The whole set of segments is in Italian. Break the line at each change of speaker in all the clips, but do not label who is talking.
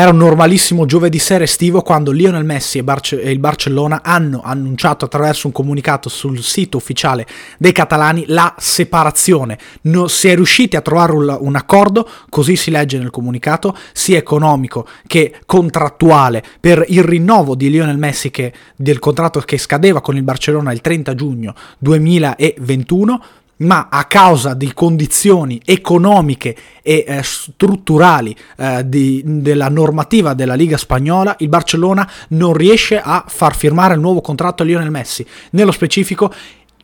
Era un normalissimo giovedì sera estivo quando Lionel Messi e, Barce- e, il Barcellona hanno annunciato attraverso un comunicato sul sito ufficiale dei catalani la separazione. No, si è riusciti a trovare un, un, accordo, così si legge nel comunicato, sia economico che contrattuale per il rinnovo di Lionel Messi che, del contratto che scadeva con il Barcellona il 30 giugno 2021 ma a causa di condizioni economiche e eh, strutturali eh, di, della normativa della Liga Spagnola, il Barcellona non riesce a far firmare il nuovo contratto a Lionel Messi. Nello specifico,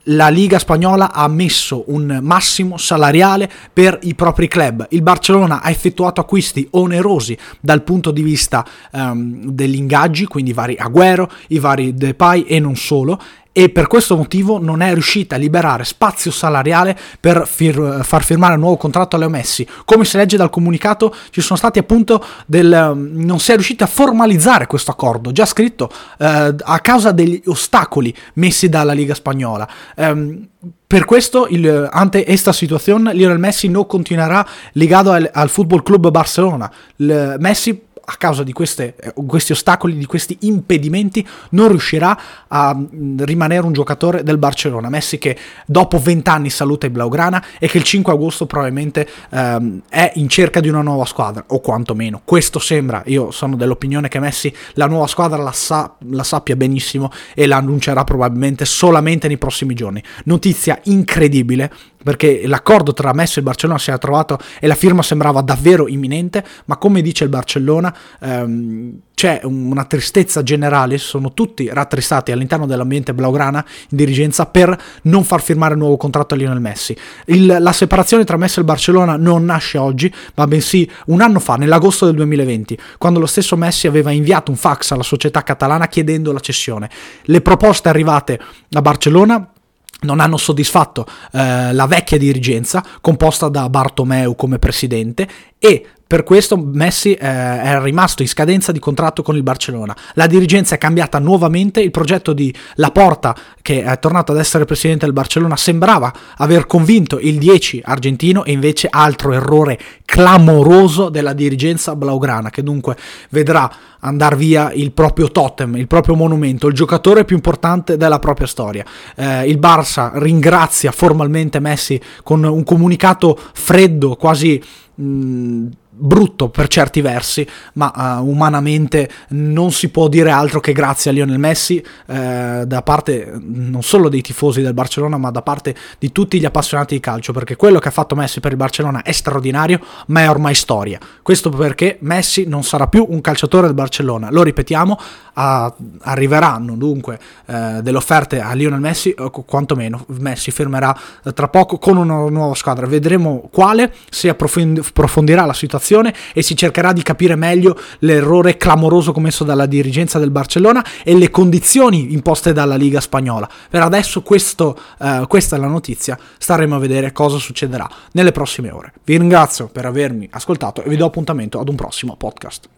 la Liga Spagnola ha messo un massimo salariale per i propri club. Il Barcellona ha effettuato acquisti onerosi dal punto di vista um, degli ingaggi, quindi vari Agüero, i vari Depay e non solo, e per questo motivo non è riuscita a liberare spazio salariale per fir- far firmare un nuovo contratto a Leo Messi. Come si legge dal comunicato, ci sono stati appunto del... non si è riusciti a formalizzare questo accordo, già scritto eh, a causa degli ostacoli messi dalla Liga Spagnola. Um, per questo, il, ante esta situazione, Lionel Messi non continuerà legato al, al Football Club Barcelona. Il, Messi a causa di queste, eh, questi ostacoli, di questi impedimenti, non riuscirà a mm, rimanere un giocatore del Barcellona. Messi che dopo 20 anni saluta i Blaugrana e che il 5 agosto probabilmente ehm, è in cerca di una nuova squadra, o quantomeno questo sembra. Io sono dell'opinione che Messi la nuova squadra la, sa, la sappia benissimo e la annuncerà probabilmente solamente nei prossimi giorni. Notizia incredibile perché l'accordo tra Messi e il Barcellona si era trovato e la firma sembrava davvero imminente, ma come dice il Barcellona ehm, c'è una tristezza generale, sono tutti rattristati all'interno dell'ambiente blaugrana in dirigenza per non far firmare il nuovo contratto a Lionel Messi. Il, la separazione tra Messi e il Barcellona non nasce oggi, ma bensì un anno fa, nell'agosto del 2020, quando lo stesso Messi aveva inviato un fax alla società catalana chiedendo la cessione. Le proposte arrivate da Barcellona non hanno soddisfatto eh, la vecchia dirigenza composta da Bartomeu come presidente e per questo Messi eh, è rimasto in scadenza di contratto con il Barcellona. La dirigenza è cambiata nuovamente, il progetto di Laporta, che è tornato ad essere presidente del Barcellona, sembrava aver convinto il 10 argentino e invece altro errore clamoroso della dirigenza blaugrana, che dunque vedrà andare via il proprio totem, il proprio monumento, il giocatore più importante della propria storia. Eh, il Barça ringrazia formalmente Messi con un comunicato freddo, quasi mh, brutto per certi versi, ma uh, umanamente non si può dire altro che grazie a Lionel Messi eh, da parte non solo dei tifosi del Barcellona, ma da parte di tutti gli appassionati di calcio, perché quello che ha fatto Messi per il Barcellona è straordinario, ma è ormai storia. Questo perché Messi non sarà più un calciatore del Barcellona. Lo ripetiamo, a, arriveranno dunque eh, delle offerte a Lionel Messi, o quantomeno Messi fermerà tra poco con una nuova squadra. Vedremo quale si approfondirà la situazione situazione e si cercherà di capire meglio l'errore clamoroso commesso dalla dirigenza del Barcellona e le condizioni imposte dalla Liga spagnola. Per adesso questo, uh, questa è la notizia, staremo a vedere cosa succederà nelle prossime ore. Vi ringrazio per avermi ascoltato e vi do appuntamento ad un prossimo podcast.